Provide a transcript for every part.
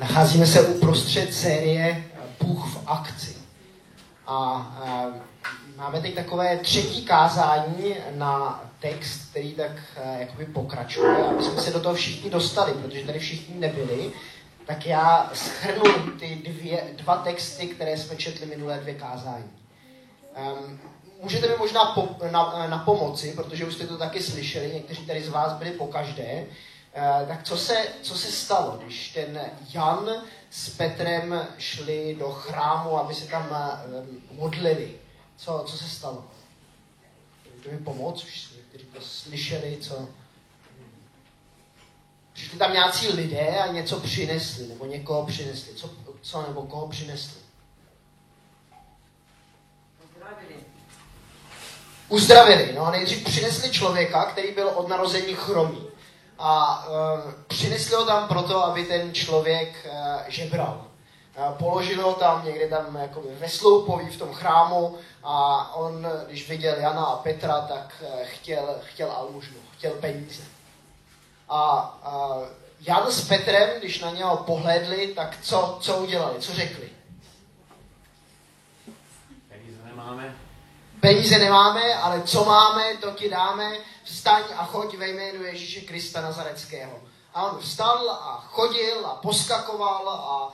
Nacházíme se uprostřed série Bůh v akci. A máme teď takové třetí kázání na text, který tak jakoby pokračuje, aby jsme se do toho všichni dostali, protože tady všichni nebyli, tak já schrnu ty dvě, dva texty, které jsme četli minulé dvě kázání. Um, můžete mi možná po, na, na pomoci, protože už jste to taky slyšeli, někteří tady z vás byli po každé, tak co se, co se stalo, když ten Jan s Petrem šli do chrámu, aby se tam uh, modlili? Co, co se stalo? Můžete mi pomoct? Už někteří to slyšeli, co... Přišli tam nějací lidé a něco přinesli, nebo někoho přinesli. Co, co nebo koho přinesli? uzdravili. No, nejdřív přinesli člověka, který byl od narození chromý. A uh, přinesli ho tam proto, aby ten člověk uh, žebral. Uh, položili ho tam někde tam jakoby ve sloupoví v tom chrámu a on, když viděl Jana a Petra, tak uh, chtěl, chtěl almužnu, chtěl peníze. A uh, Jan s Petrem, když na něho pohlédli, tak co, co udělali, co řekli? Peníze nemáme, Peníze nemáme, ale co máme, to ti dáme. Vstaň a choď ve jménu Ježíše Krista Nazareckého. A on vstal a chodil a poskakoval a uh,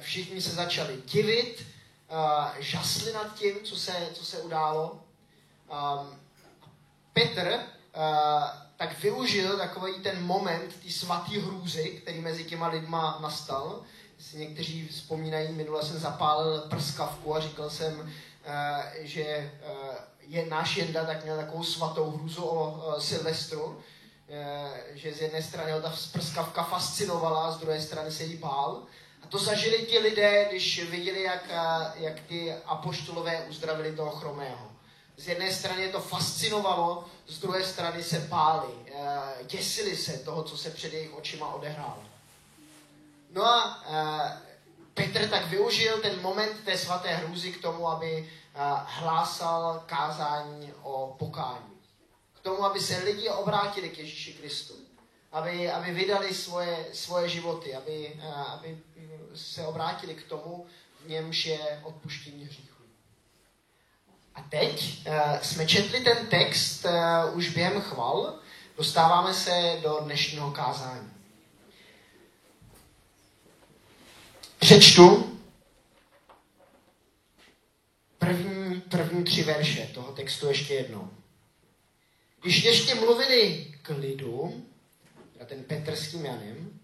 všichni se začali divit, uh, žasli nad tím, co se, co se událo. Um, Petr uh, tak využil takový ten moment, ty svatý hrůzy, který mezi těma lidma nastal. Si někteří vzpomínají, minule jsem zapálil prskavku a říkal jsem, že eh, je náš Jenda tak měl takovou svatou hruzu o eh, Silvestru, že z jedné strany ho ta sprskavka fascinovala, z druhé strany se jí bál. A to zažili ti lidé, když viděli, jak, jak ty apoštolové uzdravili toho chromého. Z jedné strany je to fascinovalo, z druhé strany se báli, děsili se toho, co se před jejich očima odehrálo. No a Petr tak využil ten moment té svaté hrůzy k tomu, aby eh, hlásal kázání o pokání. K tomu, aby se lidi obrátili k Ježíši Kristu. Aby, aby vydali svoje, svoje životy, aby, eh, aby se obrátili k tomu, v němž je odpuštění hříchů. A teď uh, jsme četli ten text už během chval, dostáváme se do dnešního kázání. Přečtu první, první tři verše toho textu ještě jednou. Když ještě mluvili k lidu, a ten Petr s tím Janem,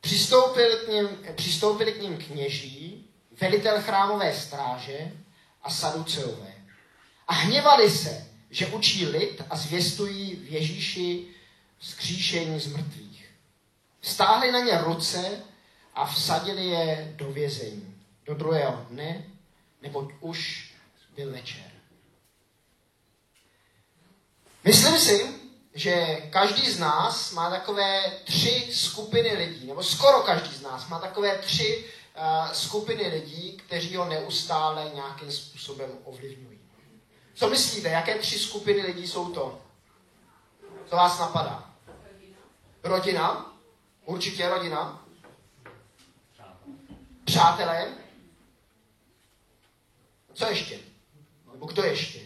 přistoupil k ním, přistoupili k ním kněží, velitel chrámové stráže a saduceové. A hněvali se, že učí lid a zvěstují v Ježíši vzkříšení z mrtvých. Stáhli na ně ruce a vsadili je do vězení do druhého dne, neboť už byl večer. Myslím si, že každý z nás má takové tři skupiny lidí, nebo skoro každý z nás má takové tři uh, skupiny lidí, kteří ho neustále nějakým způsobem ovlivňují. Co myslíte, jaké tři skupiny lidí jsou to? Co vás napadá? Rodina? Určitě rodina. Přátelé? Co ještě? Nebo kdo ještě?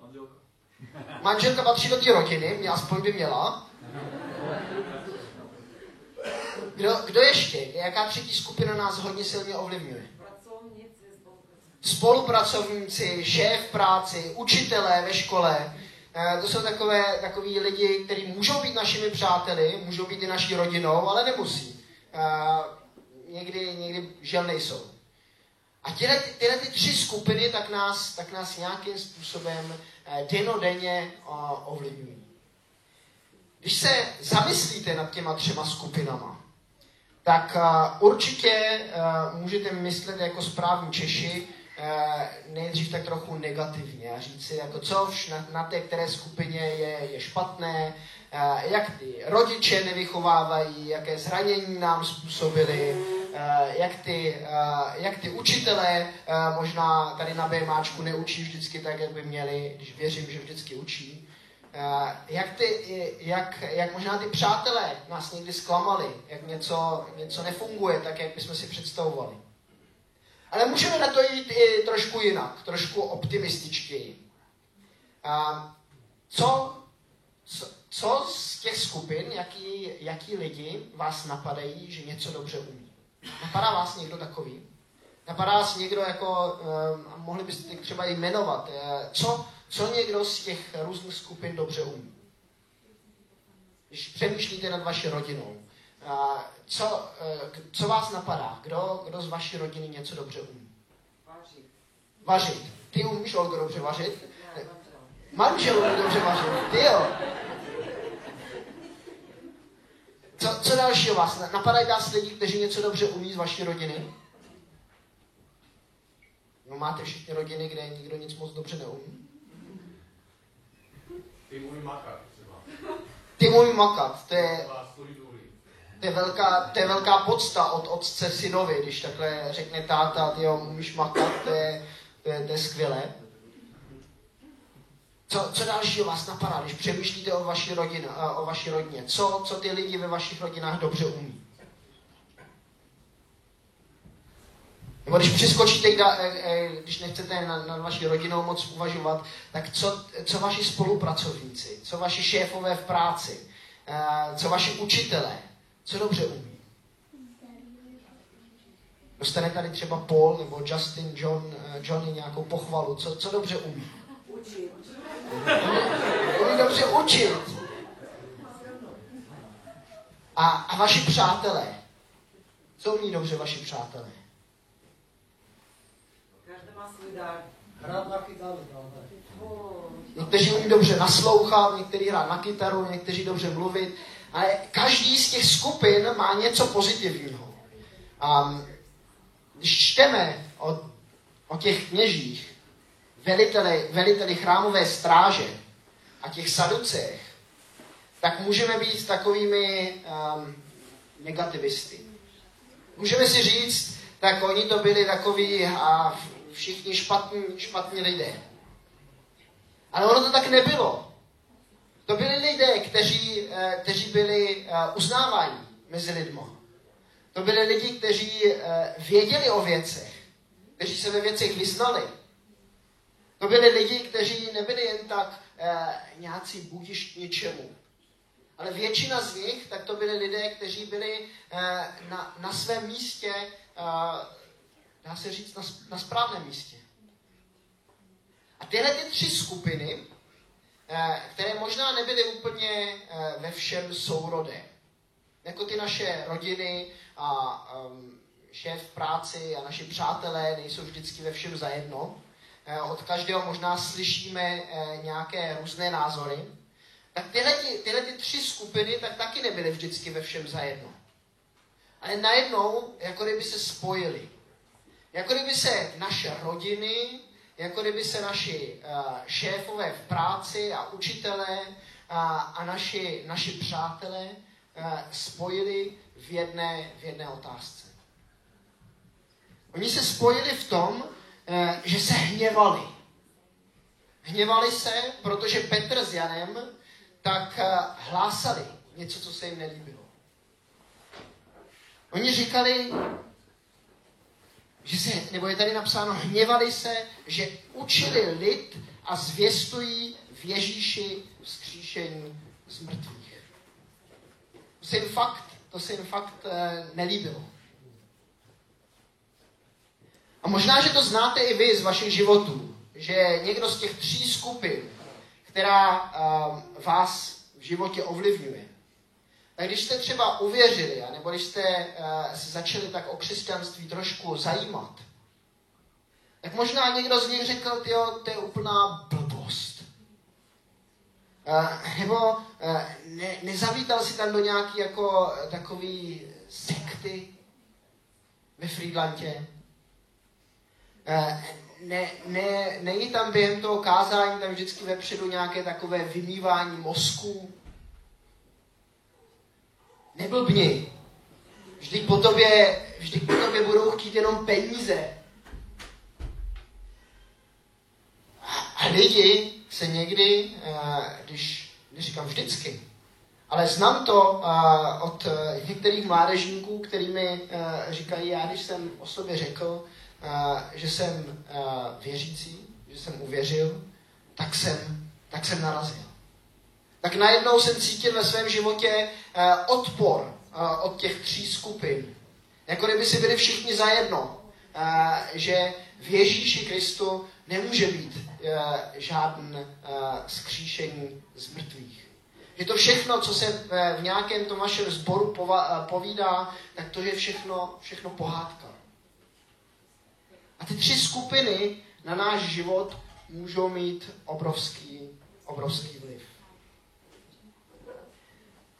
Manželka. Manželka patří do té rodiny, mě aspoň by měla. Kdo, kdo ještě? Jaká třetí skupina nás hodně silně ovlivňuje? Spolupracovníci, šéf práci, učitelé ve škole. Eh, to jsou takové, takový lidi, kteří můžou být našimi přáteli, můžou být i naší rodinou, ale nemusí. Eh, někdy, někdy žel nejsou. A tyhle, tyhle ty tři skupiny tak nás, tak nás nějakým způsobem eh, denodenně eh, ovlivňují. Když se zamyslíte nad těma třema skupinama, tak uh, určitě můžete myslet jako správní Češi nejdřív tak trochu negativně a říct si, jako co na, na té které skupině je, je špatné, jak ty rodiče nevychovávají, jaké zranění nám způsobili, jak, ty, uh, jak ty učitelé uh, možná tady na BMAčku neučí vždycky tak, jak by měli, když věřím, že vždycky učí. Eh, jak, ty, jak, jak možná ty přátelé nás někdy zklamali, jak něco, něco nefunguje tak, jak bychom si představovali. Ale můžeme na to jít i trošku jinak, trošku optimističtěji. Co, co, co z těch skupin, jaký, jaký lidi vás napadají, že něco dobře umí? Napadá vás někdo takový? Napadá vás někdo jako, uh, mohli byste třeba jmenovat, uh, co, co někdo z těch různých skupin dobře umí? Když přemýšlíte nad vaší rodinou, uh, co, uh, co vás napadá? Kdo, kdo z vaší rodiny něco dobře umí? Vařit. Vařit. Ty umíš, Olgo, dobře vařit? Manžel umí dobře vařit. Ty jo. Co, co dalšího vás? Napadají vás lidi, kteří něco dobře umí z vaší rodiny? No máte všichni rodiny, kde nikdo nic moc dobře neumí? Ty můj makat třeba. Ty umí makat, to je, to je, velká, to je velká podsta od otce synovi, když takhle řekne táta, ty jo, umíš makat, to je, to je, to je skvělé. Co, co dalšího vás napadá, když přemýšlíte o vaší, rodin, o vaší rodině? Co, co ty lidi ve vašich rodinách dobře umí? Nebo když přeskočíte, když nechcete nad vaší rodinou moc uvažovat, tak co, co vaši spolupracovníci, co vaši šéfové v práci, co vaši učitelé, co dobře umí? Dostane tady třeba Paul nebo Justin, John, Johnny nějakou pochvalu, co, co dobře umí? Učit. Umí dobře učit. A, a vaši přátelé, co umí dobře vaši přátelé? Každý má svůj dar. Hrát na kytaru, Někteří umí dobře naslouchat, někteří hrát na kytaru, někteří dobře mluvit, ale každý z těch skupin má něco pozitivního. A když čteme o, o těch kněžích, veliteli, veliteli chrámové stráže a těch saducech, tak můžeme být takovými um, negativisty. Můžeme si říct, tak oni to byli takoví a všichni špatní, špatní lidé. Ale ono to tak nebylo. To byli lidé, kteří, eh, kteří byli eh, uznáváni mezi lidmi. To byli lidi, kteří eh, věděli o věcech, kteří se ve věcech vyznali. To byli lidi, kteří nebyli jen tak nějací budiš něčemu. Ale většina z nich, tak to byli lidé, kteří byli na, na svém místě, dá se říct, na, na správném místě. A tyhle ty tři skupiny, které možná nebyly úplně ve všem sourodé, jako ty naše rodiny a um, šéf práci a naši přátelé nejsou vždycky ve všem zajedno. Od každého možná slyšíme nějaké různé názory. Tak tyhle, ty, tyhle ty tři skupiny tak taky nebyly vždycky ve všem zajedno. Ale najednou, jako kdyby se spojili. Jako kdyby se naše rodiny, jako kdyby se naši šéfové v práci a učitelé uh, a naši, naši přátelé spojili v jedné, v jedné otázce. Oni se spojili v tom, že se hněvali. Hněvali se, protože Petr s Janem tak uh, hlásali něco, co se jim nelíbilo. Oni říkali, že se, nebo je tady napsáno, hněvali se, že učili lid a zvěstují v Ježíši vzkříšení z mrtvých. To se jim fakt, to se jim fakt e, nelíbilo. A možná, že to znáte i vy z vašich životů, že někdo z těch tří skupin, která e, vás v životě ovlivňuje, tak když jste třeba uvěřili, nebo když jste uh, se začali tak o křesťanství trošku zajímat, tak možná někdo z nich řekl, jo, to je úplná blbost. Uh, nebo uh, ne, nezavítal si tam do nějaký jako takový sekty ve Friedlandě. Uh, ne, ne, není tam během toho kázání tam vždycky vepředu nějaké takové vymývání mozku, Neblbni. Vždyť po tobě, vždyť po tobě budou chtít jenom peníze. A lidi se někdy, když neříkám vždycky, ale znám to uh, od některých mládežníků, který mi uh, říkají, já když jsem o sobě řekl, že jsem uh, věřící, že jsem uvěřil, tak jsem, tak jsem narazil. Tak najednou jsem cítil ve svém životě uh, odpor od těch tří skupin. Jako kdyby si byli všichni zajedno, že v Ježíši Kristu nemůže být žádný skříšení z mrtvých. Že to všechno, co se v nějakém tom vašem sboru povídá, tak to je všechno, všechno pohádka. A ty tři skupiny na náš život můžou mít obrovský, obrovský vliv.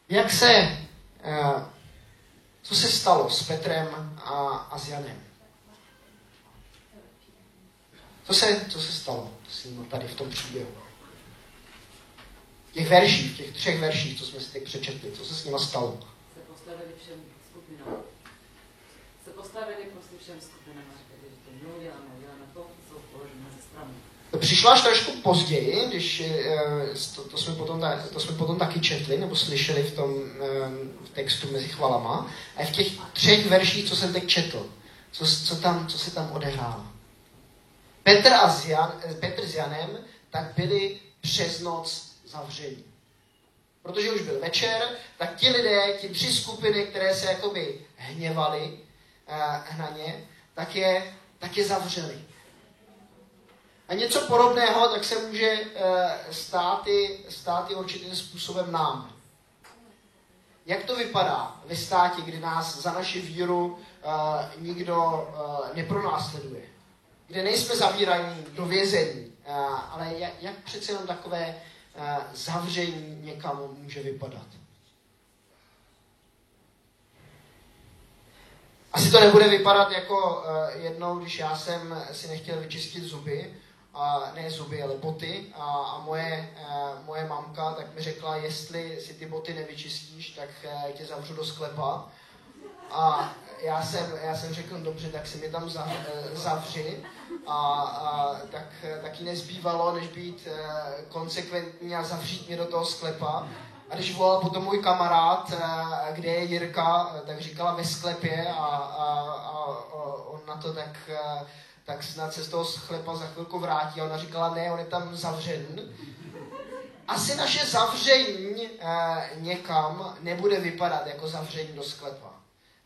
Jak se, co se stalo s Petrem a, a s Janem? Co se, co se stalo s ním tady v tom příběhu? těch verších, těch třech verších, co jsme si teď přečetli, co se s nimi stalo. Se postavili všem skupinám. Se postavili prostě všem skupinám Přišla až trošku později, když eh, to, to, jsme potom, to jsme potom taky četli, nebo slyšeli v tom eh, v textu mezi chvalama. A v těch třech verších, co jsem teď četl, co, co, tam, co se tam odehrálo. Petr, a Jan, Petr s Janem tak byli přes noc zavření. Protože už byl večer, tak ti lidé, ti tři skupiny, které se jakoby hněvali eh, na ně, tak je, tak je zavřeli. A něco podobného tak se může eh, stát i, stát i určitým způsobem nám. Jak to vypadá ve státě, kdy nás za naši víru eh, nikdo eh, nepronásleduje? Kde nejsme zavíraní do vězení, eh, ale jak, jak přece jenom takové Eh, zavření někam může vypadat. Asi to nebude vypadat jako uh, jednou, když já jsem si nechtěl vyčistit zuby, a ne zuby, ale boty a, a moje, uh, moje mamka tak mi řekla, jestli si ty boty nevyčistíš, tak uh, tě zavřu do sklepa. A já jsem, já jsem řekl, dobře, tak si mi tam zav, zavři a, a tak, taky nezbývalo, než být konsekventní a zavřít mě do toho sklepa. A když volal potom můj kamarád, e, kde je Jirka, tak říkala ve sklepě a, a, a on na to tak, e, tak snad se z toho sklepa za chvilku vrátí. A ona říkala, ne, on je tam zavřen. Asi naše zavření někam nebude vypadat jako zavření do sklepa.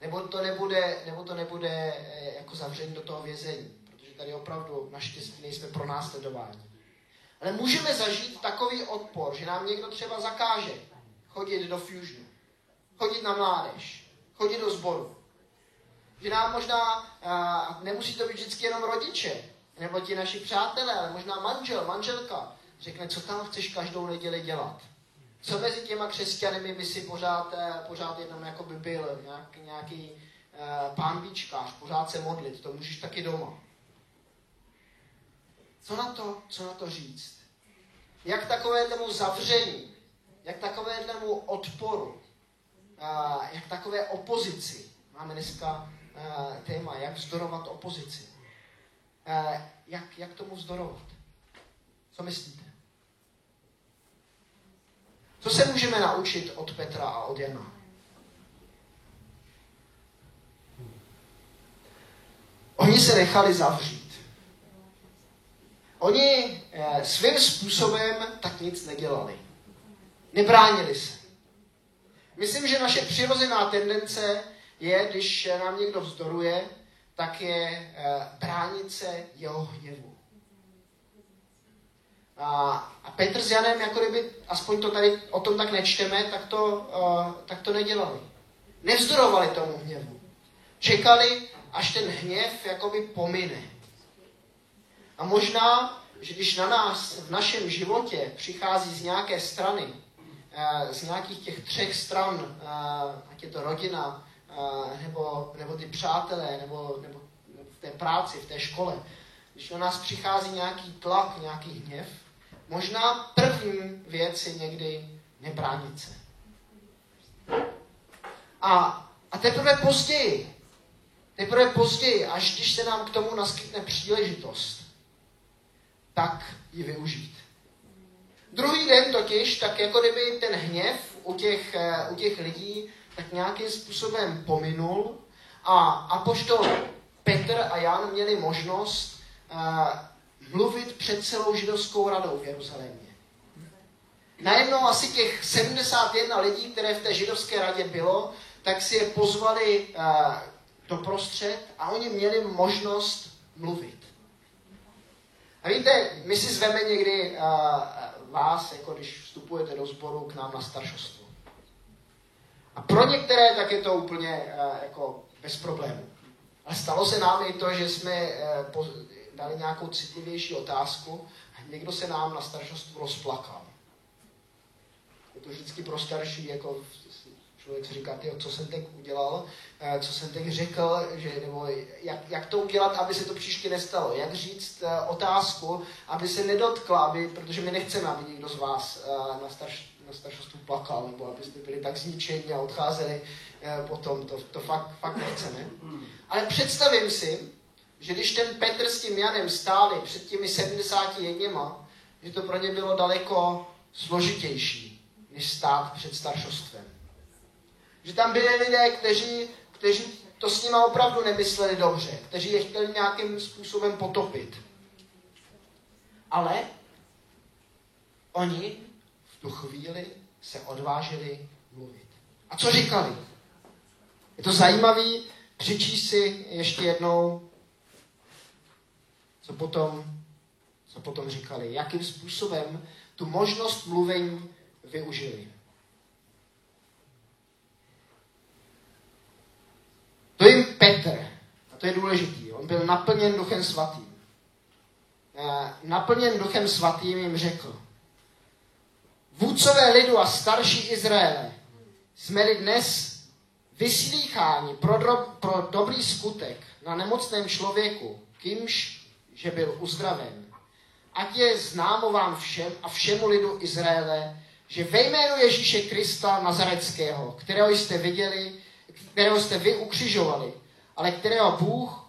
Nebo to nebude, nebo to nebude jako zavření do toho vězení tady opravdu naštěstí nejsme pro následování. Ale můžeme zažít takový odpor, že nám někdo třeba zakáže chodit do Fusionu, chodit na mládež, chodit do sboru. Že nám možná, uh, nemusí to být vždycky jenom rodiče, nebo ti naši přátelé, ale možná manžel, manželka řekne, co tam chceš každou neděli dělat. Co mezi těma křesťany by si pořád, uh, pořád jenom jako by byl, nějak, nějaký uh, pánbíčkář, pořád se modlit, to můžeš taky doma. Co na to, co na to říct? Jak takové tomu zavření, jak takové tomu odporu, jak takové opozici, máme dneska téma, jak vzdorovat opozici. Jak, jak tomu vzdorovat? Co myslíte? Co se můžeme naučit od Petra a od Jana? Oni se nechali zavřít. Oni eh, svým způsobem tak nic nedělali. Nebránili se. Myslím, že naše přirozená tendence je, když nám někdo vzdoruje, tak je eh, bránit se jeho hněvu. A, a Petr s Janem, jako kdyby, aspoň to tady o tom tak nečteme, tak to, uh, tak to nedělali. Nevzdorovali tomu hněvu. Čekali, až ten hněv jakoby pomine. A možná, že když na nás v našem životě přichází z nějaké strany, eh, z nějakých těch třech stran, eh, ať je to rodina, eh, nebo, nebo ty přátelé, nebo, nebo, nebo v té práci, v té škole, když na nás přichází nějaký tlak, nějaký hněv, možná první věc je někdy nebránit se. A, a teprve později, teprve později, až když se nám k tomu naskytne příležitost, tak ji využít. Druhý den totiž, tak jako kdyby ten hněv u těch, eh, u těch lidí tak nějakým způsobem pominul a apoštol Petr a Jan měli možnost uh, mluvit před celou židovskou radou v Jeruzalémě. Najednou asi těch 71 lidí, které v té židovské radě bylo, tak si je pozvali uh, do prostřed a oni měli možnost mluvit. A víte, my si zveme někdy vás, jako když vstupujete do sboru k nám na staršostvo. A pro některé tak je to úplně uh, jako bez problémů. Ale stalo se nám i to, že jsme uh, dali nějakou citlivější otázku a někdo se nám na staršostvu rozplakal. Je to vždycky pro starší, jako člověk si říká, tyjo, co jsem teď udělal, eh, co jsem teď řekl, že, nebo jak, jak to udělat, aby se to příště nestalo, jak říct eh, otázku, aby se nedotkla, aby, protože my nechceme, aby někdo z vás eh, na, starš, na staršostvu plakal, nebo abyste byli tak zničeni a odcházeli potom, to, to fakt, fakt nechceme. Ale představím si, že když ten Petr s tím Janem stáli před těmi 70 jedněma, že to pro ně bylo daleko složitější, než stát před staršostvem. Že tam byli lidé, kteří, kteří to s nima opravdu nemysleli dobře, kteří je chtěli nějakým způsobem potopit. Ale oni v tu chvíli se odvážili mluvit. A co říkali? Je to zajímavé přečíst si ještě jednou, co potom, co potom říkali, jakým způsobem tu možnost mluvení využili. To je Petr. A to je důležitý. On byl naplněn duchem svatým. Eh, naplněn duchem svatým jim řekl. Vůdcové lidu a starší Izraele, jsme-li dnes vyslýcháni pro, dro, pro dobrý skutek na nemocném člověku, kýmž, že byl uzdraven, ať je známo vám všem a všemu lidu Izraele, že ve jménu Ježíše Krista Nazareckého, kterého jste viděli, kterého jste vy ukřižovali, ale kterého Bůh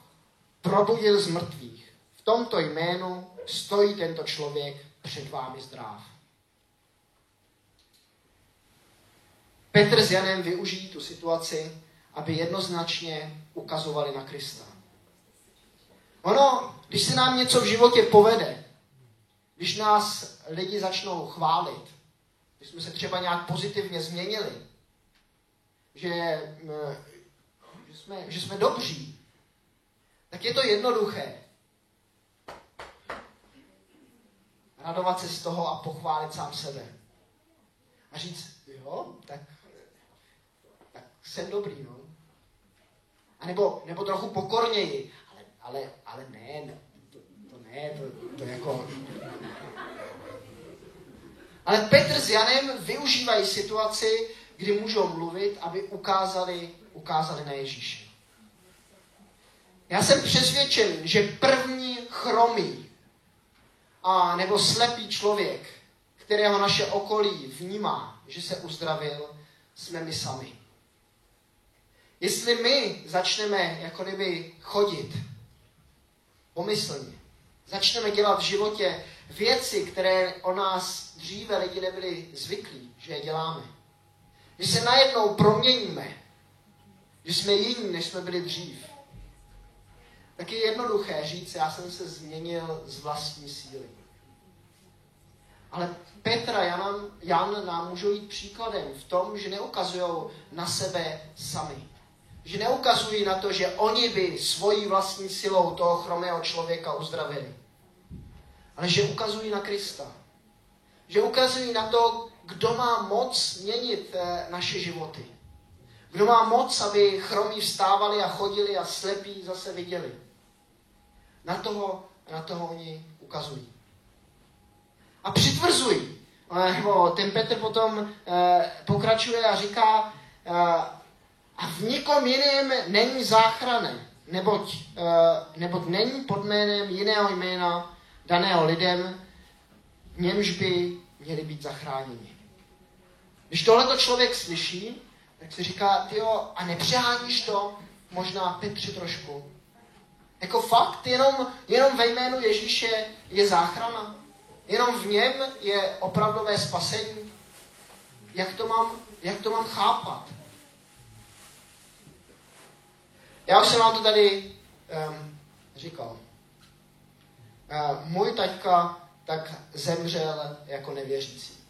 probudil z mrtvých. V tomto jménu stojí tento člověk před vámi zdrav. Petr s Janem využijí tu situaci, aby jednoznačně ukazovali na Krista. Ono, když se nám něco v životě povede, když nás lidi začnou chválit, když jsme se třeba nějak pozitivně změnili, že, že, jsme, že jsme dobří, tak je to jednoduché. Radovat se z toho a pochválit sám sebe. A říct, jo, tak, tak jsem dobrý, no. A nebo, nebo trochu pokorněji. Ale, ale, ale ne, ne to, to ne, to, to jako... Ale Petr s Janem využívají situaci, kdy můžou mluvit, aby ukázali, ukázali na Ježíše. Já jsem přesvědčen, že první chromý a nebo slepý člověk, kterého naše okolí vnímá, že se uzdravil, jsme my sami. Jestli my začneme jako kdyby chodit pomyslně, začneme dělat v životě věci, které o nás dříve lidi nebyli zvyklí, že je děláme, že se najednou proměníme, že jsme jiní, než jsme byli dřív, tak je jednoduché říct, já jsem se změnil z vlastní síly. Ale Petra Jan, Jan nám můžou jít příkladem v tom, že neukazují na sebe sami. Že neukazují na to, že oni by svojí vlastní silou toho chromého člověka uzdravili. Ale že ukazují na Krista. Že ukazují na to, kdo má moc měnit eh, naše životy. Kdo má moc, aby chromí vstávali a chodili a slepí zase viděli. Na toho, na toho oni ukazují. A přitvrzují. Eh, ten Petr potom eh, pokračuje a říká, a v nikom jiném není záchrany, neboť, neboť není pod jménem jiného jména daného lidem, němž by měli být zachráněni. Když tohleto člověk slyší, tak si říká, jo, a nepřeháníš to možná Petři trošku. Jako fakt, jenom, jenom ve jménu Ježíše je záchrana. Jenom v něm je opravdové spasení. Jak to mám, jak to mám chápat? Já už jsem vám to tady um, říkal. Uh, můj taťka tak zemřel jako nevěřící.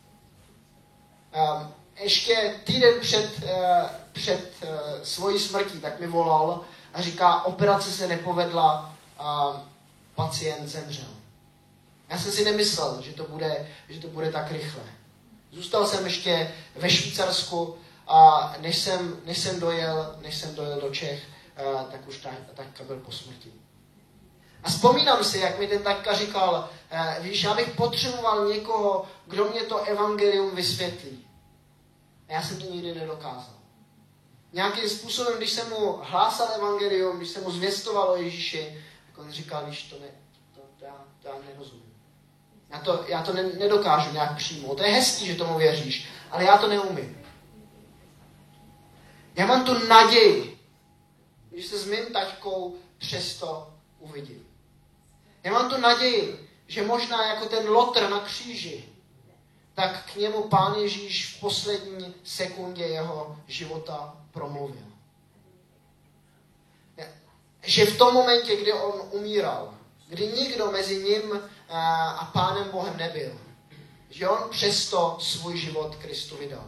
Um, ještě týden před, uh, před uh, svojí smrtí tak mi volal a říká, operace se nepovedla, uh, pacient zemřel. Já jsem si nemyslel, že to bude, že to bude tak rychle. Zůstal jsem ještě ve Švýcarsku a než jsem, než jsem, dojel, než jsem dojel do Čech, uh, tak už tak, taťka byl po smrti. A vzpomínám si, jak mi ten taťka říkal, uh, víš, já bych potřeboval někoho, kdo mě to evangelium vysvětlí. A já jsem to nikdy nedokázal. Nějakým způsobem, když jsem mu hlásal evangelium, když jsem mu zvěstoval o Ježíši, tak on říkal, víš, to, ne, to, to, já, to já nerozumím. Já to, já to ne, nedokážu nějak přijmout. To je hezký, že tomu věříš, ale já to neumím. Já mám tu naději, že se s mým taťkou přesto uvidím. Já mám tu naději, že možná jako ten lotr na kříži, tak k němu pán Ježíš v poslední sekundě jeho života promluvil. Že v tom momentě, kdy on umíral, kdy nikdo mezi ním a pánem Bohem nebyl, že on přesto svůj život Kristu vydal.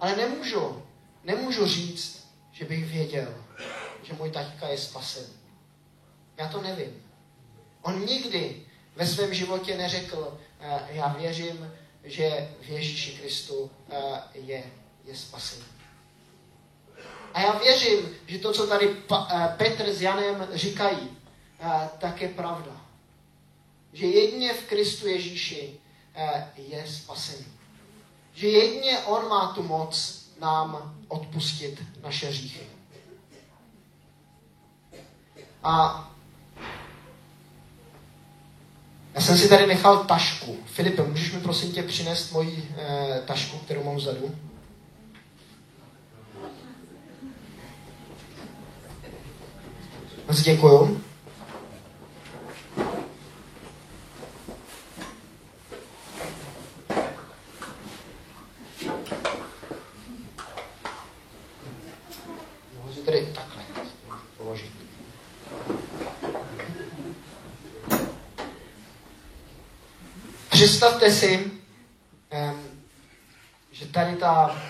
Ale nemůžu, nemůžu říct, že bych věděl, že můj taťka je spasen. Já to nevím. On nikdy ve svém životě neřekl, já věřím, že v Ježíši Kristu je, je spasen. A já věřím, že to, co tady Petr s Janem říkají, tak je pravda. Že jedině v Kristu Ježíši je spasený. Že jedině On má tu moc nám odpustit naše hříchy. A já jsem si tady nechal tašku. Filipe, můžeš mi prosím tě přinést moji eh, tašku, kterou mám vzadu? Moc děkuju. Tady takhle položit. Představte si, že tady ta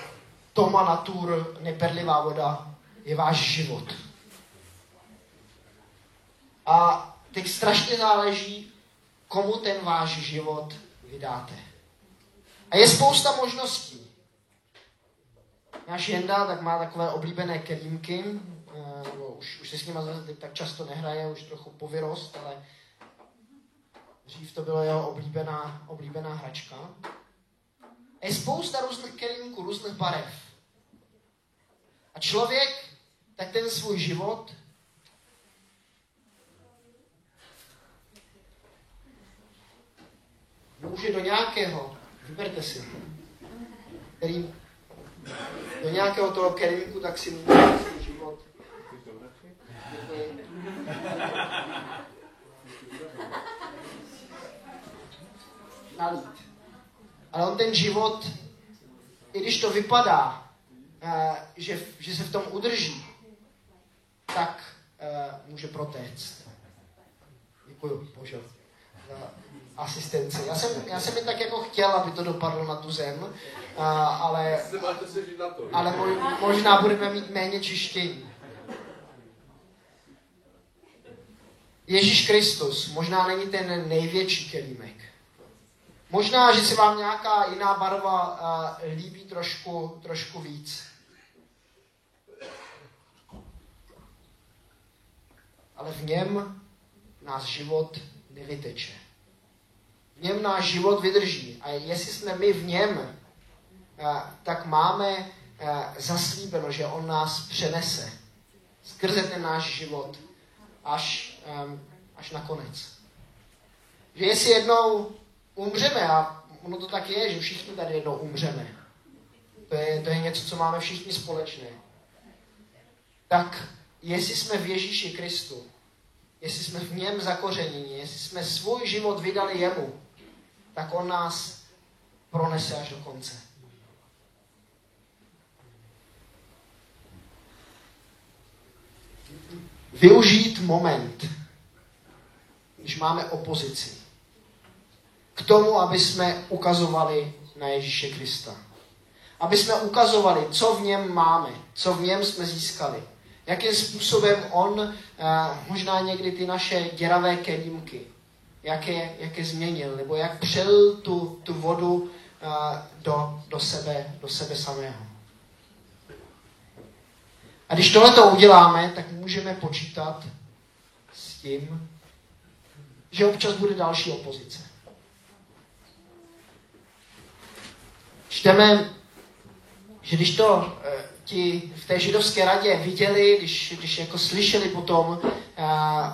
toma natur, neperlivá voda, je váš život. A teď strašně záleží, komu ten váš život vydáte. A je spousta možností. Náš Jenda tak má takové oblíbené kelímky, nebo už, už se s nimi tak často nehraje, už trochu povyrost, ale dřív to byla jeho oblíbená, oblíbená hračka. A je spousta různých kelímků, různých barev. A člověk, tak ten svůj život může do nějakého, vyberte si, který do nějakého toho kelímku, tak si může svůj život. Nalít. Ale on ten život, i když to vypadá, že, že se v tom udrží, tak může protéct. Děkuji, Bože, za asistenci. Já jsem, já jsem jen tak jako chtěl, aby to dopadlo na tu zem, a, ale, ale možná budeme mít méně čištění. Ježíš Kristus možná není ten největší kelímek. Možná, že se vám nějaká jiná barva uh, líbí trošku, trošku víc. Ale v něm nás život nevyteče. V něm náš život vydrží. A jestli jsme my v něm, uh, tak máme uh, zaslíbeno, že on nás přenese skrze ten náš život až, um, až na konec. Že jestli jednou umřeme, a ono to tak je, že všichni tady jednou umřeme, to je, to je něco, co máme všichni společné, tak jestli jsme v Ježíši Kristu, jestli jsme v něm zakořeněni, jestli jsme svůj život vydali jemu, tak on nás pronese až do konce. Využít moment, když máme opozici, k tomu, aby jsme ukazovali na Ježíše Krista. Aby jsme ukazovali, co v něm máme, co v něm jsme získali. Jakým způsobem on eh, možná někdy ty naše děravé kelímky, jak je, jak je změnil, nebo jak přel tu, tu vodu eh, do, do, sebe, do sebe samého. A když tohle to uděláme, tak můžeme počítat s tím, že občas bude další opozice. Čteme, že když to e, ti v té židovské radě viděli, když, když jako slyšeli potom e,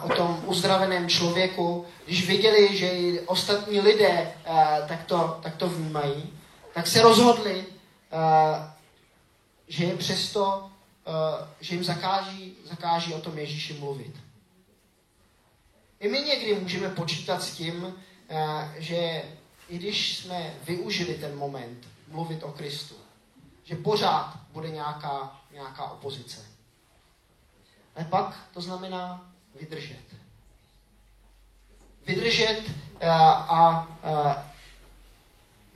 o tom uzdraveném člověku, když viděli, že i ostatní lidé e, tak, to, tak to vnímají, tak se rozhodli, že je přesto, e, že jim zakáží, zakáží o tom Ježíši mluvit. I my někdy můžeme počítat s tím, že i když jsme využili ten moment, mluvit o Kristu. Že pořád bude nějaká, nějaká opozice. Ale pak to znamená vydržet. Vydržet a, a, a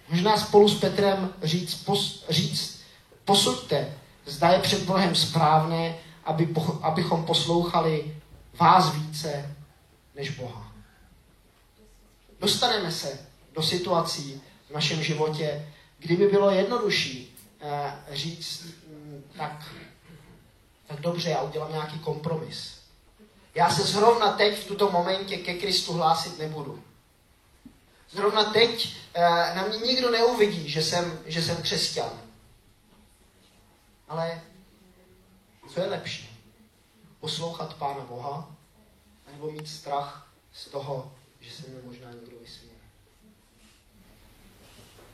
možná spolu s Petrem říct, pos, říct posuďte, zda je před Bohem správné, aby, abychom poslouchali vás více než Boha. Dostaneme se do situací v našem životě, Kdyby bylo jednodušší uh, říct, um, tak, tak dobře, já udělám nějaký kompromis. Já se zrovna teď v tuto momentě ke Kristu hlásit nebudu. Zrovna teď uh, na mě nikdo neuvidí, že jsem, že jsem křesťan. Ale co je lepší? Poslouchat Pána Boha nebo mít strach z toho, že se mi možná někdo vysmí.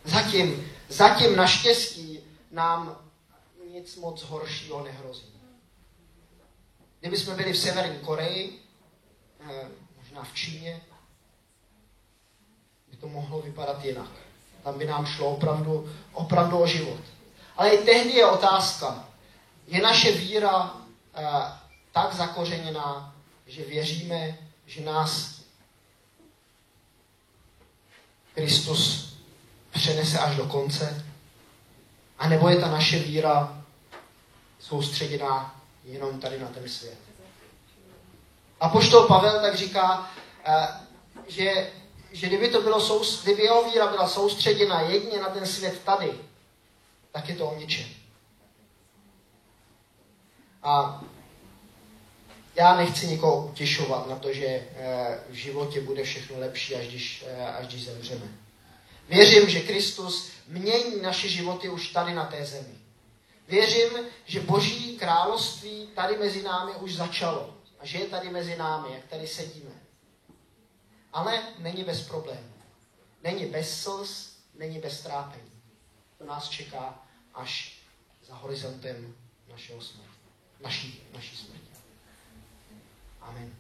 Zatím, zatím naštěstí nám nic moc horšího nehrozí. Kdyby jsme byli v Severní Koreji, eh, možná v Číně, by to mohlo vypadat jinak. Tam by nám šlo opravdu, opravdu o život. Ale i tehdy je otázka, je naše víra eh, tak zakořeněná, že věříme, že nás Kristus přenese až do konce? A nebo je ta naše víra soustředěná jenom tady na ten svět? A poštol Pavel tak říká, eh, že, že kdyby, to bylo, kdyby jeho víra byla soustředěna jedině na ten svět tady, tak je to o ničem. A já nechci nikoho utěšovat na to, že eh, v životě bude všechno lepší, až když, eh, až když zemřeme. Věřím, že Kristus mění naše životy už tady na té zemi. Věřím, že Boží království tady mezi námi už začalo a že je tady mezi námi, jak tady sedíme. Ale není bez problémů. Není bez slz, není bez trápení. To nás čeká až za horizontem našeho smrti. Naší, naší smrti. Amen.